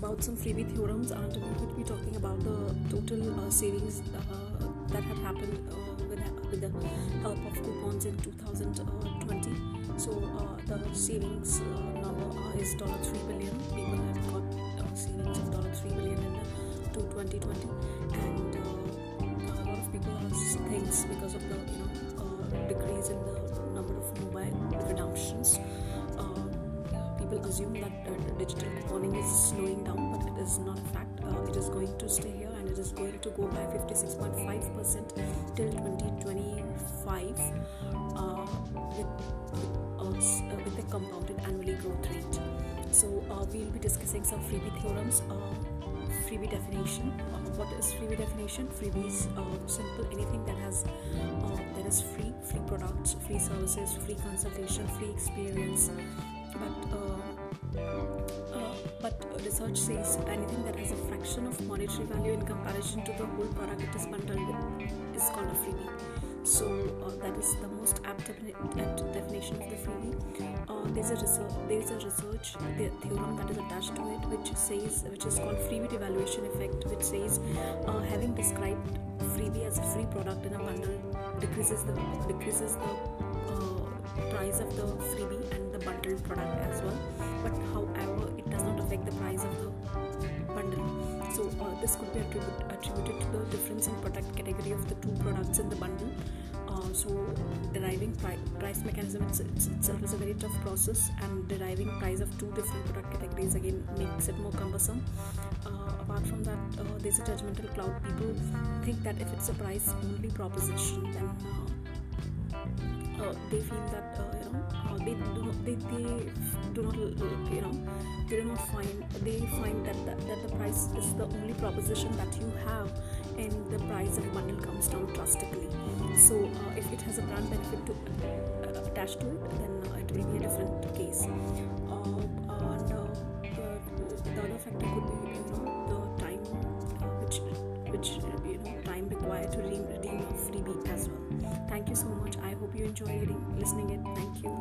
theorems and we would be talking about the total uh, savings uh, that had happened uh, with, with the help of coupons in 2020 so uh, the savings uh, number uh, is dollar 3 billion. People have got savings of dollar 3 billion in the 2020 and a lot of people thinks because of the you know decrease in the number of mobile redemptions people assume that uh, digital couponing is slowing down, but it is not a fact. Uh, it is going to stay here and it is going to go by 56.5% till 2025 uh, with, with, uh, with a compounded annually growth rate. So uh, we'll be discussing some freebie theorems uh, freebie definition. Uh, what is freebie definition? Freebie is uh, simple anything that has uh, that is free, free products, free services, free consultation, free experience, but uh, but research says anything that has a fraction of monetary value in comparison to the whole product it is bundled with is called a freebie. So that is the most apt, apt of the freebie. Uh, there's a research, there's a research the theorem that is attached to it, which says, which is called freebie devaluation effect, which says, uh, having described freebie as a free product in a bundle decreases the decreases the price of the freebie and the bundled product as well. But however it does not affect the price of the bundle. So uh, this could be attribute, attributed to the difference in product category of the two products in the bundle. uh, so deriving pri- price mechanism. It's, it's, itself is a very tough process and deriving price of two different product categories. Again makes it more cumbersome. Uh, apart from that uh, there's a judgmental cloud. People think that if it's a price only proposition then uh, uh, they feel that uh, you know uh, they do not they, they do not you know they do not find they find that that the price is the only proposition that you have and the price of bundle comes down drastically. So uh, if it has a brand benefit to, uh, attached to it, then uh, it will be a different case. Uh, and uh, the other factor could be you know the time which which you know time required to redeem, redeem a freebie as well. Thank you so much. I hope you enjoy reading, listening it. Thank you.